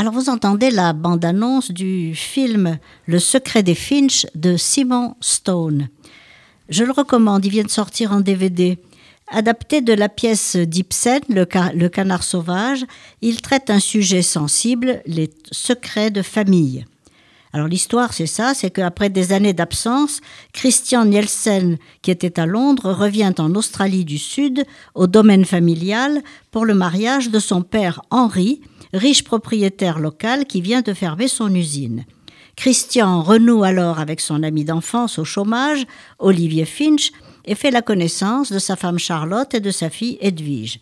Alors vous entendez la bande-annonce du film Le secret des Finch de Simon Stone. Je le recommande, il vient de sortir en DVD. Adapté de la pièce d'Ibsen, le, le canard sauvage, il traite un sujet sensible, les secrets de famille. Alors l'histoire, c'est ça, c'est qu'après des années d'absence, Christian Nielsen, qui était à Londres, revient en Australie du Sud, au domaine familial, pour le mariage de son père Henri, riche propriétaire local qui vient de fermer son usine. Christian renoue alors avec son ami d'enfance au chômage, Olivier Finch, et fait la connaissance de sa femme Charlotte et de sa fille Edwige.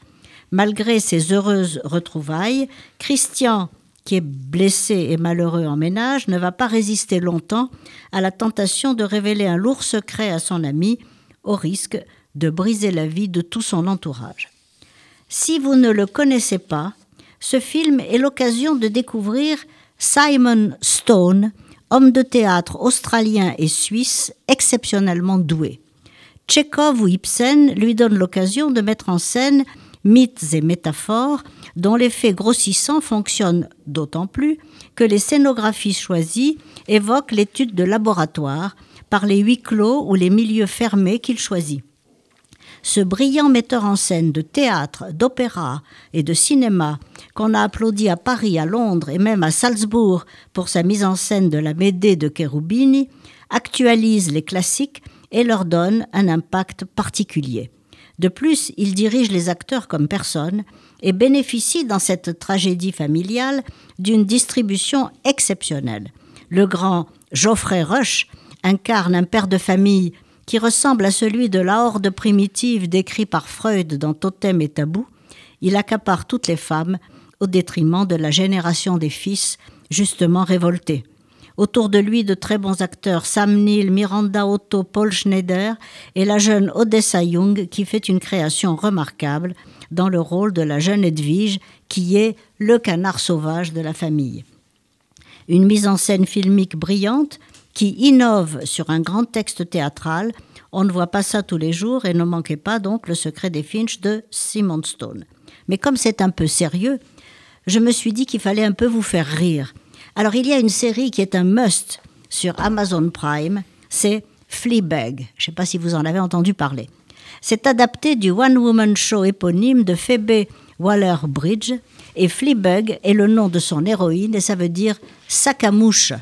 Malgré ces heureuses retrouvailles, Christian, qui est blessé et malheureux en ménage, ne va pas résister longtemps à la tentation de révéler un lourd secret à son ami, au risque de briser la vie de tout son entourage. Si vous ne le connaissez pas, ce film est l'occasion de découvrir Simon Stone, homme de théâtre australien et suisse exceptionnellement doué. Tchekhov ou Ibsen lui donnent l'occasion de mettre en scène mythes et métaphores dont l'effet grossissant fonctionne d'autant plus que les scénographies choisies évoquent l'étude de laboratoire par les huis clos ou les milieux fermés qu'il choisit. Ce brillant metteur en scène de théâtre, d'opéra et de cinéma qu'on a applaudi à Paris, à Londres et même à Salzbourg pour sa mise en scène de la Médée de Cherubini, actualise les classiques et leur donne un impact particulier. De plus, il dirige les acteurs comme personne et bénéficie dans cette tragédie familiale d'une distribution exceptionnelle. Le grand Geoffrey Rush incarne un père de famille qui ressemble à celui de la horde primitive décrit par Freud dans Totem et Tabou. Il accapare toutes les femmes au détriment de la génération des fils justement révoltés. Autour de lui, de très bons acteurs, Sam Neill, Miranda Otto, Paul Schneider et la jeune Odessa Young qui fait une création remarquable dans le rôle de la jeune Edwige qui est le canard sauvage de la famille. Une mise en scène filmique brillante qui innove sur un grand texte théâtral. On ne voit pas ça tous les jours et ne manquez pas donc le secret des Finch de Simon Stone. Mais comme c'est un peu sérieux, je me suis dit qu'il fallait un peu vous faire rire. Alors il y a une série qui est un must sur Amazon Prime, c'est Fleabag. Je ne sais pas si vous en avez entendu parler. C'est adapté du one-woman show éponyme de Phoebe Waller-Bridge et Fleabag est le nom de son héroïne et ça veut dire sac à mouche.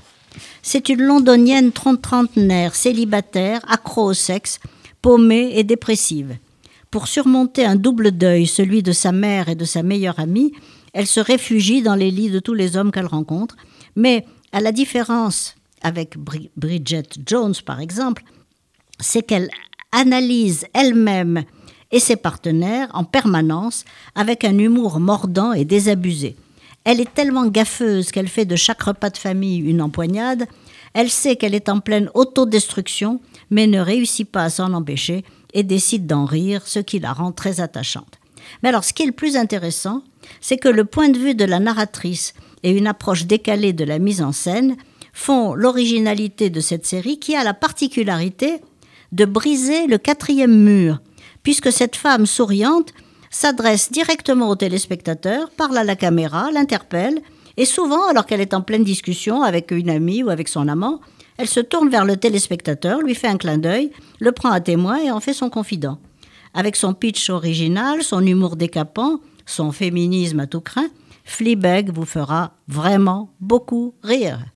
C'est une londonienne trentenaire, célibataire, accro au sexe, paumée et dépressive. Pour surmonter un double deuil, celui de sa mère et de sa meilleure amie, elle se réfugie dans les lits de tous les hommes qu'elle rencontre. Mais à la différence avec Bri Bridget Jones, par exemple, c'est qu'elle analyse elle-même et ses partenaires en permanence avec un humour mordant et désabusé. Elle est tellement gaffeuse qu'elle fait de chaque repas de famille une empoignade. Elle sait qu'elle est en pleine autodestruction, mais ne réussit pas à s'en empêcher et décide d'en rire, ce qui la rend très attachante. Mais alors, ce qui est le plus intéressant, c'est que le point de vue de la narratrice et une approche décalée de la mise en scène font l'originalité de cette série qui a la particularité de briser le quatrième mur, puisque cette femme souriante s'adresse directement au téléspectateur, parle à la caméra, l'interpelle, et souvent, alors qu'elle est en pleine discussion avec une amie ou avec son amant, elle se tourne vers le téléspectateur, lui fait un clin d'œil, le prend à témoin et en fait son confident. Avec son pitch original, son humour décapant, son féminisme à tout craint, Fleabag vous fera vraiment beaucoup rire.